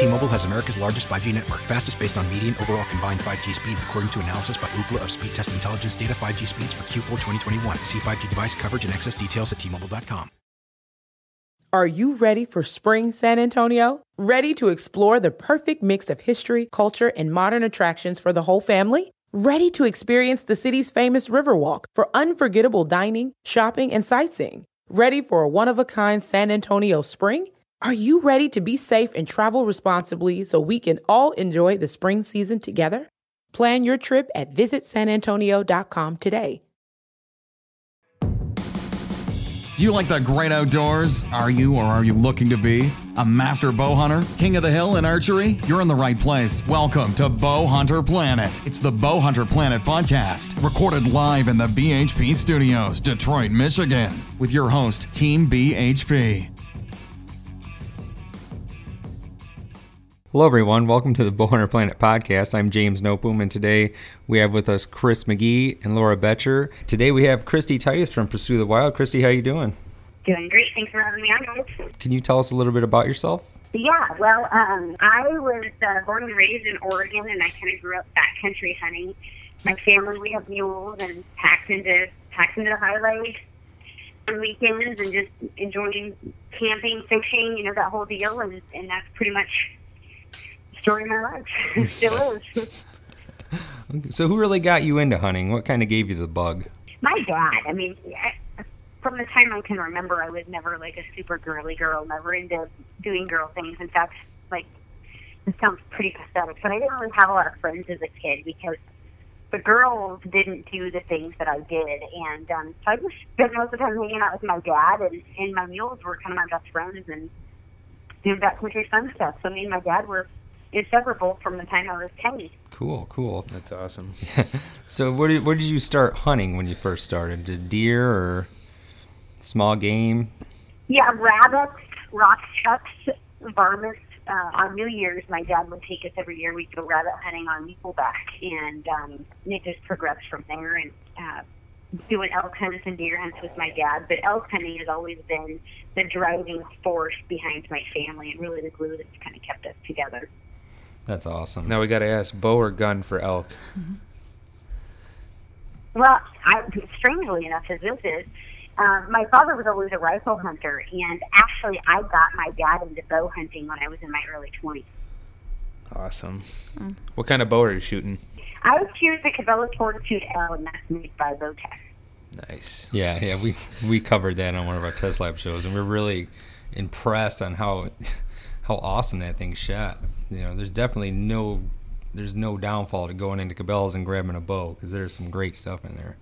T-Mobile has America's largest 5G network, fastest based on median overall combined 5G speeds, according to analysis by Ookla of Speed Test Intelligence data. 5G speeds for Q4 2021. See 5G device coverage and access details at T-Mobile.com. Are you ready for spring, San Antonio? Ready to explore the perfect mix of history, culture, and modern attractions for the whole family? Ready to experience the city's famous Riverwalk for unforgettable dining, shopping, and sightseeing? Ready for a one-of-a-kind San Antonio spring? Are you ready to be safe and travel responsibly so we can all enjoy the spring season together? Plan your trip at visitsanantonio.com today. Do you like the great outdoors? Are you or are you looking to be? A master bow hunter? King of the hill in archery? You're in the right place. Welcome to Bow Hunter Planet. It's the Bow Hunter Planet podcast, recorded live in the BHP studios, Detroit, Michigan, with your host, Team BHP. Hello, everyone. Welcome to the Bowhunter Planet podcast. I'm James Nopum, and today we have with us Chris McGee and Laura Betcher. Today we have Kristy Titus from Pursue the Wild. Kristy, how you doing? Doing great. Thanks for having me on, guys. Can you tell us a little bit about yourself? Yeah, well, um, I was uh, born and raised in Oregon, and I kind of grew up backcountry hunting. My family, we have mules and packed into packed into the highway on weekends, and just enjoying camping, fishing, you know, that whole deal. And, and that's pretty much story of my life. Still is. So, who really got you into hunting? What kind of gave you the bug? My dad. I mean, I, from the time I can remember, I was never like a super girly girl, never into doing girl things. In fact, like, it sounds pretty pathetic, but I didn't really have a lot of friends as a kid because the girls didn't do the things that I did. And um, so I just spent most of the time hanging out with my dad, and, and my mules were kind of my best friends and doing backcountry fun stuff. So me and my dad were inseparable from the time I was 10. Cool, cool. That's awesome. So, where did, where did you start hunting when you first started? Did deer or small game? Yeah, rabbits, rock chucks, varmints. Uh, on New Year's, my dad would take us every year. We'd go rabbit hunting on Nickelback, and um, it just progressed from there. And uh, doing elk hunts and deer hunts with my dad. But elk hunting has always been the driving force behind my family, and really the glue that's kind of kept us together. That's awesome. Now we got to ask bow or gun for elk. Well, I, strangely enough, as this is, uh, my father was always a rifle hunter, and actually, I got my dad into bow hunting when I was in my early 20s. Awesome. What kind of bow are you shooting? I was choose the Cabela Fortitude L, and that's made by Bowtech. Nice. Yeah, yeah, we we covered that on one of our test lab shows, and we're really impressed on how how awesome that thing shot. You know, there's definitely no there's no downfall to going into Cabela's and grabbing a bow because there's some great stuff in there.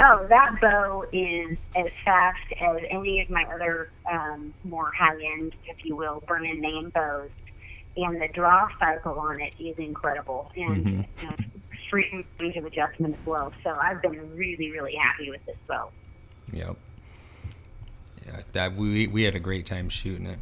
Oh, that bow is as fast as any of my other um, more high-end, if you will, burn-in name bows, and the draw cycle on it is incredible and uh, free range of adjustment as well. So I've been really, really happy with this bow. Yep. Yeah, that we we had a great time shooting it.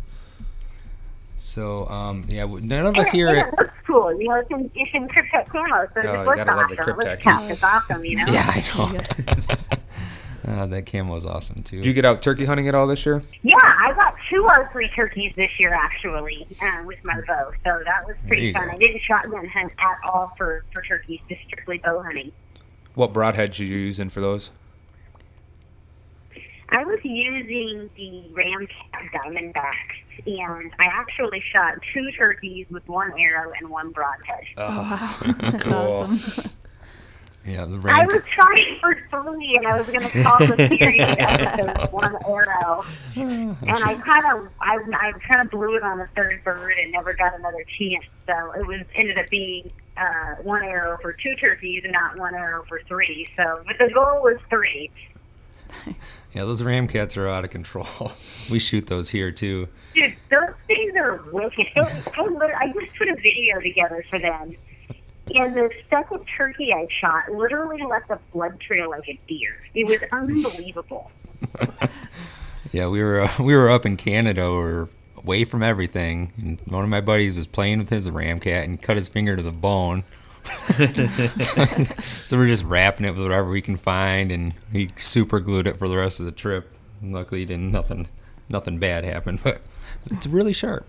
So um, yeah, none of us And here. and it looks cool. You know, it's in, it's in Kryptek camo, so Oh, it you looks gotta love the awesome. It looks Kryptek. It's awesome, you know? yeah, I know. uh, that camo is awesome too. Did you get out turkey hunting at all this year? Yeah, I got two R3 turkeys this year actually uh, with my bow, so that was pretty fun. go. I didn't shotgun hunt at all for for turkeys, just strictly bow hunting. What broadheads you using for those? I was using the Ramcat Diamondbacks, and I actually shot two turkeys with one arrow and one broadhead. Oh, wow! That's cool. awesome. yeah, the I was trying for three, and I was going to call the series episode with one arrow. And I kind of, I, I kind of blew it on the third bird and never got another chance. So it was ended up being uh, one arrow for two turkeys and not one arrow for three. So, but the goal was three. Yeah, those ramcats are out of control. we shoot those here too. Dude, those things are wicked. I, just put a video together for them. And the second turkey I shot literally left a blood trail like a deer. It was unbelievable. yeah, we were uh, we were up in Canada. Were away from everything. And one of my buddies was playing with his ramcat and cut his finger to the bone. so we're just wrapping it with whatever we can find, and he super glued it for the rest of the trip. Luckily, didn't nothing nothing bad happen, but it's really sharp.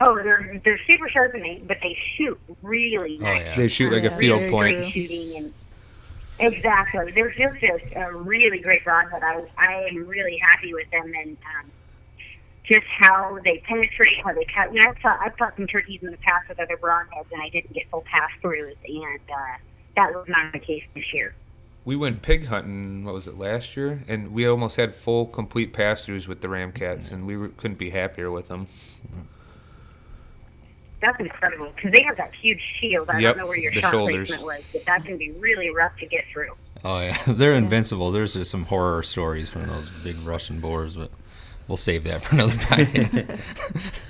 Oh, they're they're super sharp, and they, but they shoot really Oh nice. yeah, They shoot like a Yeah, field very point. shooting and exactly. They're just a, a really great broadhead. I I am really happy with them and um, just how they penetrate, how they cut. You know, I've shot, I've shot some turkeys in the past with other broadheads, and I didn't get full pass throughs, and uh, that was not the case this year. We went pig hunting. What was it last year? And we almost had full, complete pass-throughs with the Ramcats, and we were, couldn't be happier with them. That's incredible because they have that huge shield. I Yep, don't know where your the shot shoulders. placement was, but that can be really rough to get through. oh yeah. They're invincible. There's just some horror stories from those big Russian boars, but we'll save that for another podcast.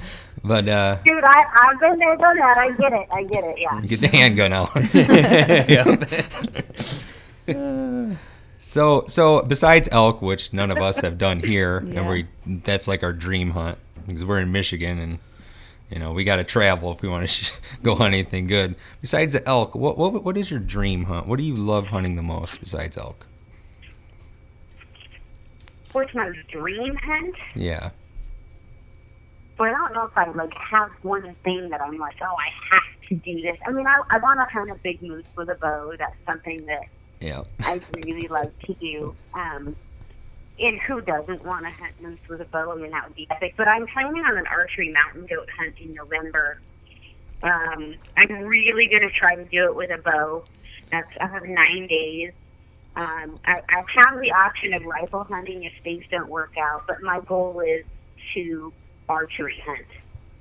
but uh, Dude, I, I've been there, done that. I get it. I get it. Yeah. get the handgun out. So, so besides elk, which none of us have done here, Yeah. and we that's like our dream hunt because we're in Michigan, and you know we got to travel if we want to sh- go hunt anything good. Besides the elk, what what what is your dream hunt? What do you love hunting the most besides elk? My dream hunt? Yeah, But I don't know if I like have one thing that I'm like, oh, I have to do this. I mean, I, I want to hunt a big moose with a bow. That's something that yeah, I really like to do. Um, and who doesn't want to hunt moose with a bow? I mean, that would be epic. But I'm planning on an archery mountain goat hunt in November. Um, I'm really going to try to do it with a bow. That's I have nine days. Um, I, I have the option of rifle hunting if things don't work out, but my goal is to archery hunt.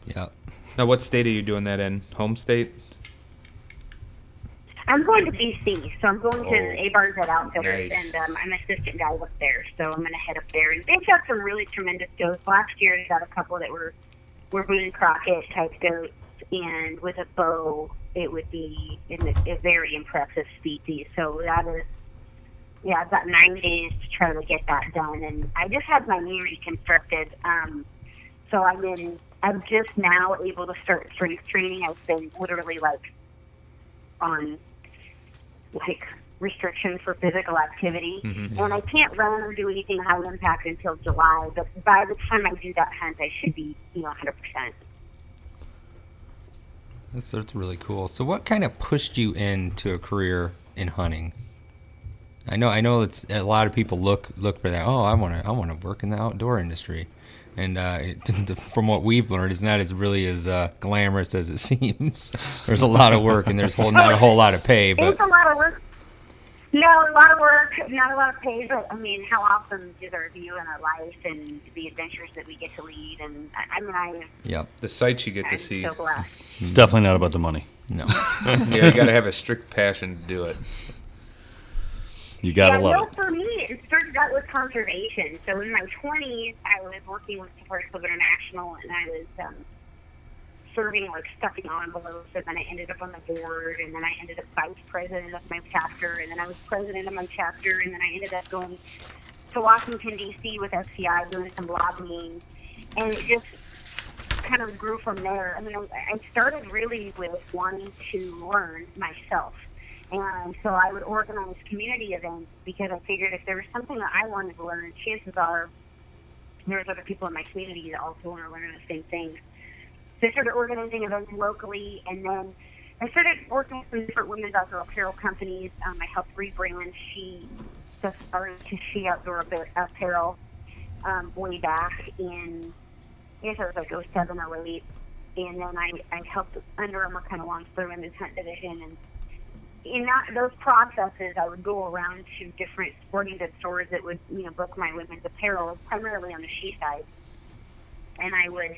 yeah. Now, what state are you doing that in? Home state? I'm going to BC, so I'm going to Oh. A Bars at Outfitters, Nice. and um, I'm an assistant guy up there. So I'm going to head up there, and they've got some really tremendous goats. Last year, they got a couple that were were Boone Crockett type goats, and with a bow, it would be in a, a very impressive species. So that is, yeah, I've got nine days to try to get that done, and I just had my knee reconstructed. Um, so I'm in. I'm just now able to start strength training. I've been literally like on like restrictions for physical activity, and I can't run or do anything high impact until July. But by the time I do that hunt, I should be you know 100. percent That's that's really cool. So, what kind of pushed you into a career in hunting? I know I know it's a lot of people look look for that. Oh, I want to I want to work in the outdoor industry, and uh, it, from what we've learned, it's not as really as uh, glamorous as it seems. there's a lot of work, and there's whole, not a whole lot of pay. But It's a lot of work. No, a lot of work, not a lot of pay, but I mean, how awesome is our view and our life and the adventures that we get to lead? And I, I mean, I, yep, The sights you get to I'm see. so blessed. It's definitely not about the money. no, yeah, you got to have a strict passion to do it. You gotta yeah, love it. for me, it started out with conservation. So in my 20s, I was working with the Forest Club International, and I was um, serving like stuffing envelopes, and then I ended up on the board, and then I ended up vice president of my chapter, and then I was president of my chapter, and then I ended up going to Washington D.C. with FCI doing some lobbying, and it just kind of grew from there. I mean, I, I started really with wanting to learn myself. And so I would organize community events because I figured if there was something that I wanted to learn, chances are there's other people in my community that also want to learn the same things. So I started organizing events locally, and then I started working with some different women's outdoor apparel companies. Um, I helped rebrand She, started to She Outdoor Apparel um, way back in, I guess it was like 07 or 08. And then I, I helped Under Armour kind of launch their women's hunt division. And in that, those processes, I would go around to different sporting goods stores that would, you know, book my women's apparel, primarily on the she side. And I would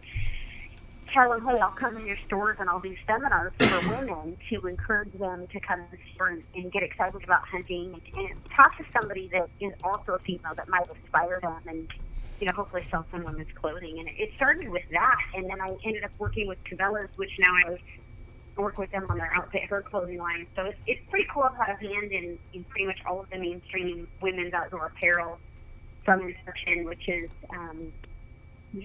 tell them, hey, I'll come in your stores and I'll do seminars for women to encourage them to come to the store and, and get excited about hunting and, and talk to somebody that is also a female that might inspire them and, you know, hopefully sell some women's clothing. And it, it started with that. And then I ended up working with Cabela's, which now I was work with them on their outfit, her clothing line. So it's, it's pretty cool. I've had a hand in, in pretty much all of the mainstream women's outdoor apparel from inception, which is um,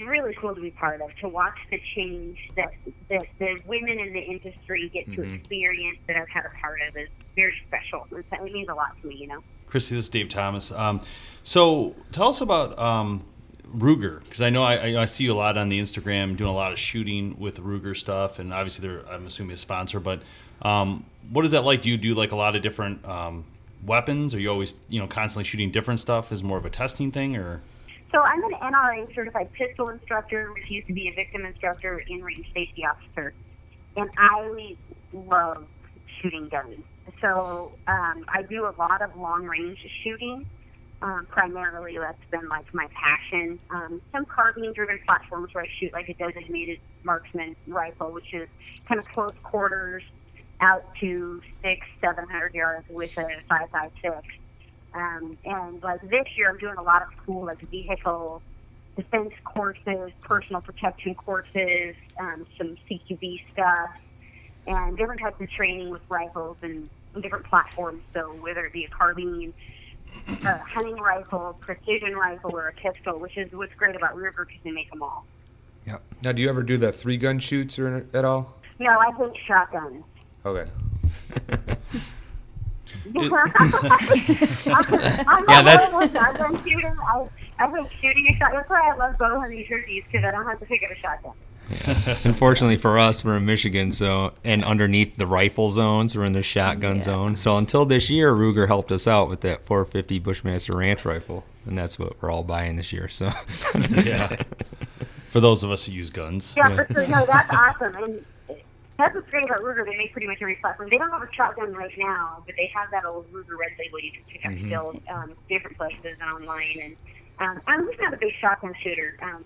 really cool to be part of. To watch the change that that the women in the industry get to Mhm. experience that I've had a part of is very special. It's- It means a lot to me, you know. Kristy, this is Dave Thomas. Um, so tell us about um, Ruger because I know I, I, see you a lot on the Instagram doing a lot of shooting with Ruger stuff, and obviously they're I'm assuming a sponsor. But um, what is that like? Do you do like a lot of different um, weapons? Are you always you know constantly shooting different stuff? Is more of a testing thing or? So I'm an NRA certified pistol instructor, used to be a victim instructor, in range safety officer, and I love shooting guns. So um, I do a lot of long range shooting. Um, primarily, that's been like my passion. Um, some carbine driven platforms where I shoot like a designated marksman rifle, which is kind of close quarters out to six, seven hundred yards with a five five six. Um, and like this year, I'm doing a lot of cool like vehicle defense courses, personal protection courses, um, some CQB stuff, and different types of training with rifles and different platforms. So whether it be a carbine, a hunting rifle, precision rifle, or a pistol, which is what's great about Ruger because they make them all. Yeah. Now, do you ever do the three gun shoots or at all? No, I hate shotguns. Okay. I'm Yeah, not that's- one with shotgun shooting. I, I hate shooting a shotgun. That's why I love bow hunting turkeys because I don't have to pick up a shotgun. Unfortunately for us, we're in Michigan, so and underneath the rifle zones, we're in the shotgun zone. So until this year, Ruger helped us out with that 450 Bushmaster Ranch rifle, and that's what we're all buying this year. So yeah. For those of us who use guns. Yeah, for sure. No, that's awesome. And that's what's great about Ruger. They make pretty much every platform. They don't have a shotgun right now, but they have that old Ruger red label you can pick up Mhm. still, um, different places online. And um, I'm just not a big shotgun shooter. Um,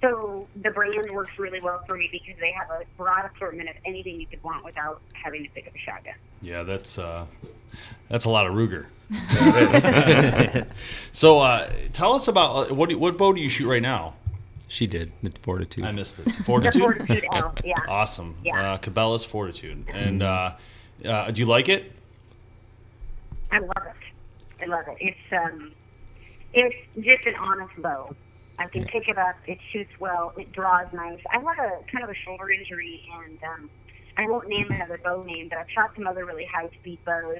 so the brand works really well for me because they have a broad assortment of anything you could want without having to pick up a shotgun. Yeah, that's uh, that's a lot of Ruger. so uh, tell us about uh, what do, what bow do you shoot right now? she did the Fortitude. I missed it. Fortitude. Fortitude L, yeah. Awesome. Yeah. Uh, Cabela's Fortitude. And uh, uh, do you like it? I love it. I love it. It's um, it's just an honest bow. I can pick it up. It shoots well. It draws nice. I had a kind of a shoulder injury, and um, I won't name another bow name, but I've shot some other really high speed bows.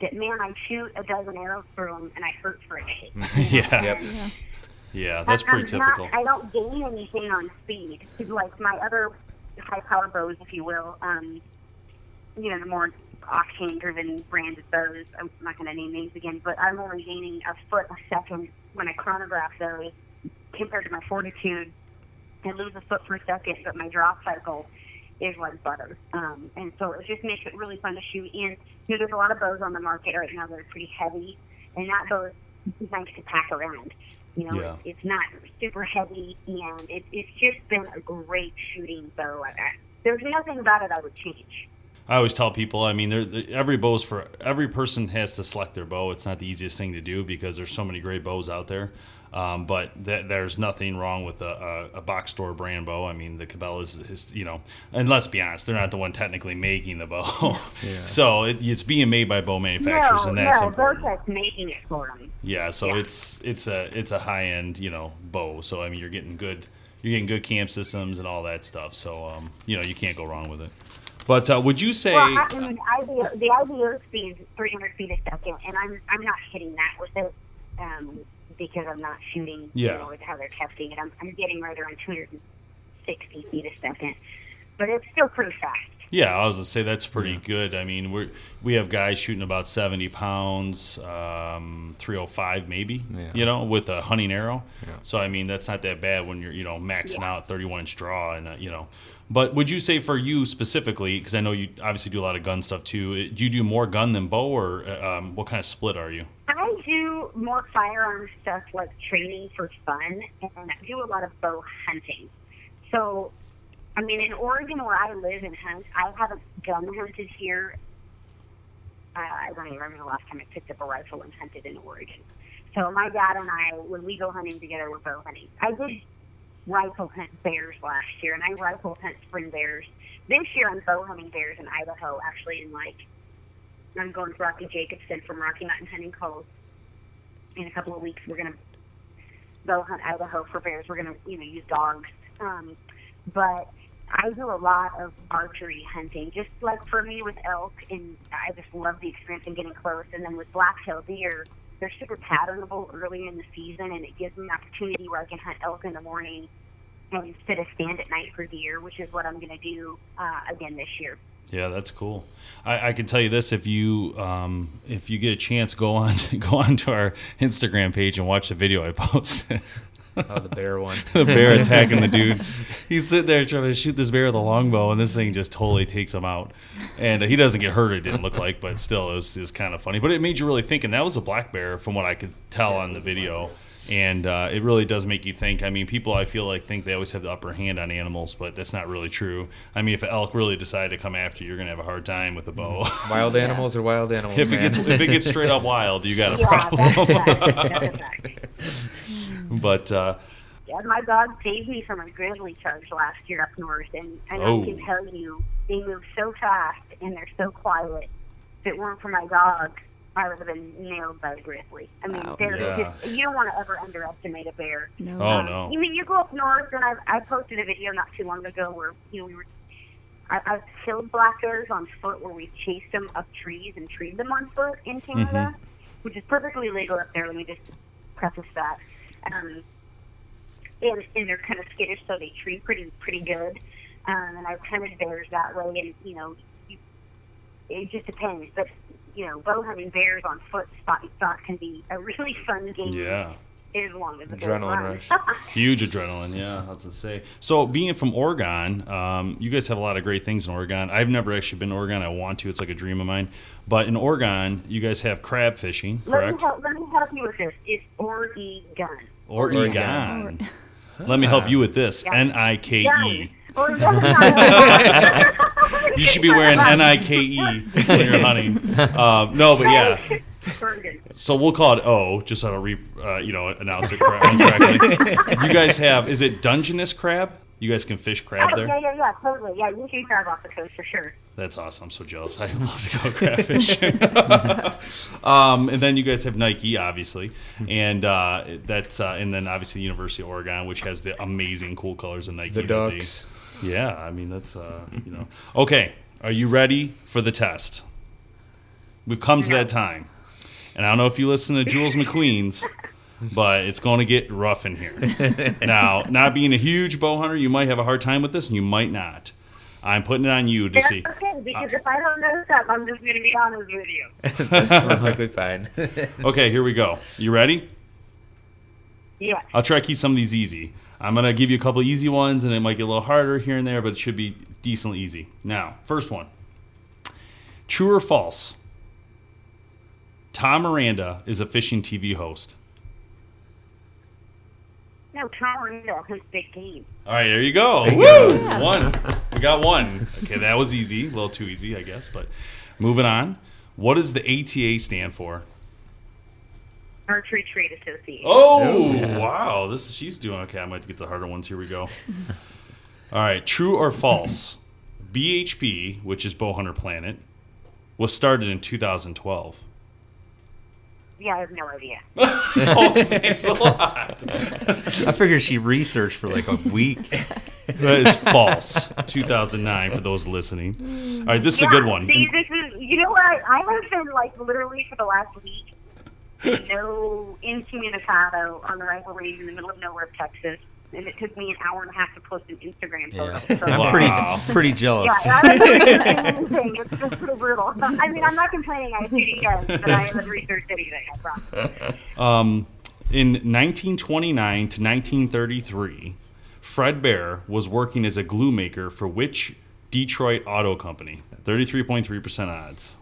That man, I shoot a dozen arrows through them, and I hurt for a day. yeah. Yep. Yeah, that's I'm pretty not- typical. I don't gain anything on speed. Like my other high power bows, if you will, um, you know, the more octane driven branded bows. I'm not going to name names again, but I'm only gaining a foot a second when I chronograph those compared to my fortitude. I lose a foot per second, but my draw cycle is like butter. Um, and so it just makes it really fun to shoot. And you know, there's a lot of bows on the market right now that are pretty heavy, and that bow is nice to pack around. You know, Yeah. it's, it's not super heavy, and it, it's just been a great shooting bow. I, I, there's nothing about it I would change. I always tell people, I mean, there- there- every bow's for every person has to select their bow. It's not the easiest thing to do because there's so many great bows out there. Um, but th- there's nothing wrong with a, a, a box store brand bow. I mean, the Cabela's is, you know, and let's be honest, they're not the one technically making the bow. yeah. so it, it's being made by bow manufacturers, no, and that's no, important. Bowtech's making it for them. Yeah, so Yeah. it's it's a it's a high end you know bow. So I mean you're getting good you're getting good cam systems and all that stuff. So um, you know you can't go wrong with it. But uh, would you say? Well, I, I mean, IBO, the IBO speed is 300 feet a second, and I'm I'm not hitting that with it um, because I'm not shooting. Yeah. You know, with how they're testing it, I'm I'm getting right around 260 feet a second, but it's still pretty fast. Yeah, I was gonna say that's pretty good. I mean, we we have guys shooting about seventy pounds, um, three hundred five maybe. Yeah. You know, with a hunting arrow. Yeah. So I mean, that's not that bad when you're you know maxing Yeah. out thirty one inch draw and uh, you know. But would you say for you specifically, because I know you obviously do a lot of gun stuff too. uh, Do you do more gun than bow, or uh, um, what kind of split are you? I do more firearm stuff like training for fun, and I do a lot of bow hunting. So, I mean, in Oregon where I live and hunt, I haven't gun hunted here. Uh, I don't even remember the last time I picked up a rifle and hunted in Oregon. So my dad and I, when we go hunting together, we're bow hunting. I did rifle hunt bears last year, and I rifle hunt spring bears. This year, I'm bow hunting bears in Idaho, actually, in like I'm going to Rocky Jacobson from Rocky Mountain Hunting Calls. In a couple of weeks, we're gonna bow hunt Idaho for bears. We're gonna, you know, use dogs. Um, but I do a lot of archery hunting, just like for me with elk, and I just love the experience and getting close. And then with black-tail deer, they're super patternable early in the season, and it gives me an opportunity where I can hunt elk in the morning and instead a stand at night for deer, which is what I'm going to do uh, again this year. Yeah, that's cool. I, I can tell you this: if you um, if you get a chance, go on go on to our Instagram page and watch the video I posted. Oh, the bear one. the bear attacking the dude. He's sitting there trying to shoot this bear with a longbow, and this thing just totally takes him out. And uh, he doesn't get hurt. It didn't look like, but still, it was, it was kind of funny. But it made you really think. And that was a black bear, from what I could tell on the video. And uh, it really does make you think. I mean, people I feel like think they always have the upper hand on animals, but that's not really true. I mean, if an elk really decided to come after you, you're gonna have a hard time with a bow. Wild animals are wild animals. if it gets if it gets straight up wild, you got a Yeah, problem. That's a fact. That's a fact. but uh, Yeah, my dog saved me from a grizzly charge last year up north, and, and Oh. I can tell you, they move so fast and they're so quiet. If it weren't for my dog, I would have been nailed by a grizzly. I mean, Wow. they're Yeah. just, you don't want to ever underestimate a bear. No. oh Um, no, You mean you go up north, and I, I posted a video not too long ago where you know we were. I, I've killed black bears on foot where we've chased them up trees and treed them on foot in Canada, which is perfectly legal up there. Let me just preface that. Um, and, and they're kind of skittish, so they tree pretty pretty good. Um, and I've hunted bears that way, and you know, you, it just depends. But you know, bow hunting bears on foot spot spot can be a really fun game yeah. as long as Adrenaline rush. Huge adrenaline, yeah. that's gonna say. So, being from Oregon, um, you guys have a lot of great things in Oregon. I've never actually been to Oregon. I want to. It's like a dream of mine. But in Oregon, you guys have crab fishing, Let me, correct? help, let me help you with this. It's Oregon. Oregon. Let me help you with this. N I K E. You should be wearing N I K E when you're hunting. Um, no, but yeah. So we'll call it O, just so I don't re, uh, you know, announce it correctly. you guys have, is it Dungeness crab? You guys can fish crab Oh, there? yeah, yeah, yeah, totally. Yeah, you can crab off the coast for sure. That's awesome. I'm so jealous. I love to go crab fishing. um, and then you guys have Nike, obviously, and uh, that's uh, and then obviously the University of Oregon, which has the amazing cool colors of Nike. The ducks. yeah, I mean that's uh, you know. Okay, are you ready for the test? We've come to that time, and I don't know if you listen to Jules McQueen's. But it's going to get rough in here. now, not being a huge bow hunter, you might have a hard time with this, and you might not. I'm putting it on you to That's see. okay, because if I don't know stuff, I'm just going to be honest with you. That's perfectly fine. Okay, here we go. You ready? Yeah. I'll try to keep some of these easy. I'm going to give you a couple easy ones, and it might get a little harder here and there, but it should be decently easy. Now, first one True or false? Tom Miranda is a fishing TV host. No, Tom Randall has big game. All right, there you go. Woo! One. We got one. Okay, that was easy. A little too easy, I guess, but moving on. What does the ATA stand for? Archery Trade Association. Oh, wow. This she's doing okay. I might get the harder ones. Here we go. All right, true or false? BHP, which is Bowhunter Planet, was started in 2012. Yeah, I have no idea. oh, thanks a lot. I figured she researched for like a week. That is false. 2009 for those listening. All right, this is a good one. See, this is, you know what? I have been, like, literally for the last week, no incommunicado on the rifle range in the middle of nowhere, of Texas. And it took me an hour and a half to post an Instagram Yeah. photo. So, I'm Wow. pretty pretty jealous. Yeah, I haven't anything. It's just so brutal. I mean, I'm not complaining. I see you guys, but I haven't researched anything. I promise. Um, in 1929 to 1933, Fred Bear was working as a glue maker for which Detroit auto company? 33.3% odds.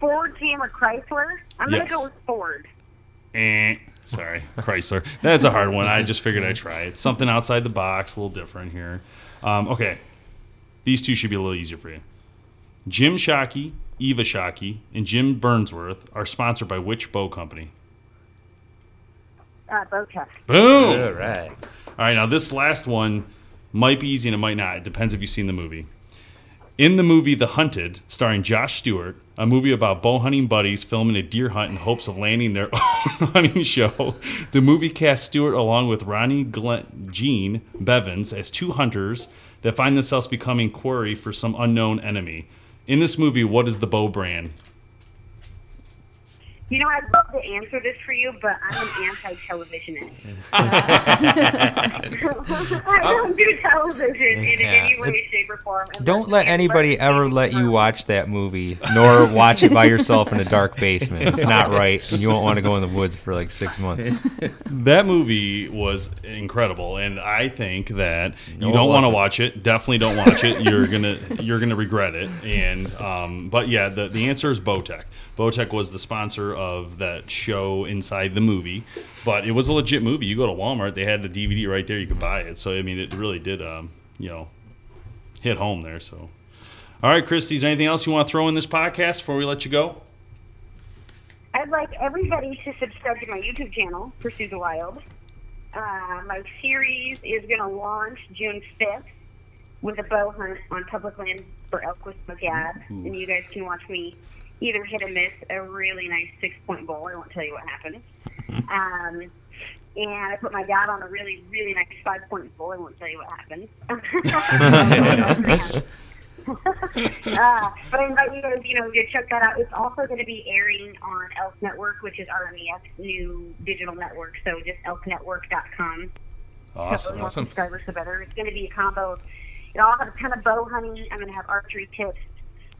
Ford, GM, or Chrysler? I'm Yes. going to go with Ford. Eh, sorry, Chrysler. That's a hard one. I just figured I'd try it. Something outside the box, a little different here. Um, okay, these two should be a little easier for you. Jim Shockey, Eva Shockey, and Jim Burnworth are sponsored by which bow company? Uh, Bowtech. Boom. All right. All right, now this last one might be easy and it might not. It depends if you've seen the movie. In the movie The Hunted, starring Josh Stewart, a movie about bow hunting buddies filming a deer hunt in hopes of landing their own hunting show, the movie cast Stewart along with Ronnie Glen- Gene Blevins as two hunters that find themselves becoming quarry for some unknown enemy. In this movie, what is the bow brand? You know, I'd love to answer this for you, but I'm an anti-televisionist. I don't do television in Yeah. any way, shape, or form. Don't let anybody ever let you watch that movie, nor watch it by yourself in a dark basement. It's not right, and you won't want to go in the woods for like six months. That movie was incredible, and I think that you No, it don't want to watch it. Definitely don't watch it. You're gonna you're gonna regret it. And um, but yeah, the the answer is Bowtech. Bowtech was the sponsor of that show inside the movie, but it was a legit movie. You go to Walmart, they had the DVD right there. You could buy it. So I mean, it really did um, you know hit home there. So. All right, Kristy, is there anything else you want to throw in this podcast before we let you go? I'd like everybody to subscribe to my YouTube channel, Pursue the Wild. Uh, my series is going to launch June 5th with a bow hunt on public land for elk with Gad. And you guys can watch me either hit or miss a really nice six point bowl. I won't tell you what happened. Um, and I put my dad on a really, really nice five point bowl. I won't tell you what happened. uh, but I invite you guys, you know, to check that out. It's also going to be airing on Elk Network, which is RMEF's new digital network. So just elknetwork.com. Awesome. The more subscribers, the better. It's going to be a combo. It'll all have a ton of bow hunting. I'm going to have archery tips.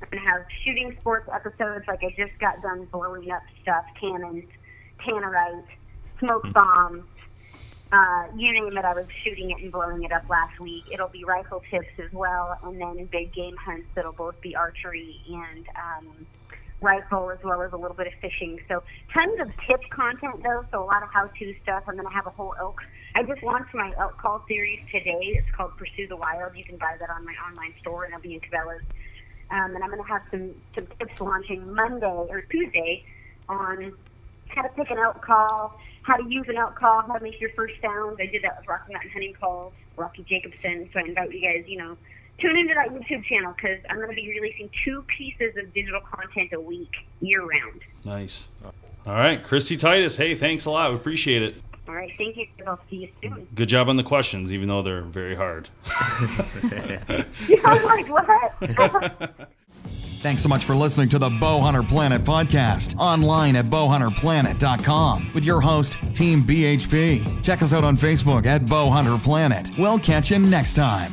I'm to have shooting sports episodes. Like I just got done blowing up stuff, cannons, tannerite, smoke bombs. Uh, you name it, I was shooting it and blowing it up last week. It'll be rifle tips as well, and then big game hunts that'll both be archery and um, rifle, as well as a little bit of fishing. So tons of tip content though, so a lot of how-to stuff. I'm going to have a whole elk. I just launched my elk call series today. It's called Pursue the Wild. You can buy that on my online store, and it'll be in Cabela's. Um, and I'm going to have some, some tips launching Monday or Tuesday on how to pick an elk call, how to use an elk call, how to make your first sounds. I did that with Rocky Mountain Hunting Calls, Rocky Jacobson. So I invite you guys, you know, tune into that YouTube channel because I'm going to be releasing two pieces of digital content a week, year round. Nice. All right, Kristy Titus. Hey, thanks a lot. We appreciate it. All right, thank you. I'll see you soon. Good job on the questions, even though they're very hard. I'm like, what? Thanks so much for listening to the Bowhunter Planet podcast online at bowhunterplanet.com with your host, Team BHP. Check us out on Facebook at Bowhunter Planet. We'll catch you next time.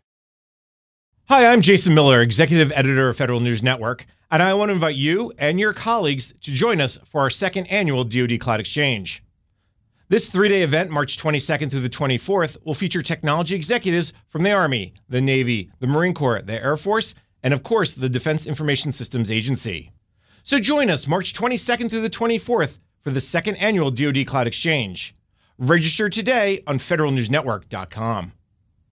Hi, I'm Jason Miller, Executive Editor of Federal News Network, and I want to invite you and your colleagues to join us for our second annual DoD Cloud Exchange. This three day event, March 22nd through the 24th, will feature technology executives from the Army, the Navy, the Marine Corps, the Air Force, and of course, the Defense Information Systems Agency. So join us March 22nd through the 24th for the second annual DoD Cloud Exchange. Register today on federalnewsnetwork.com.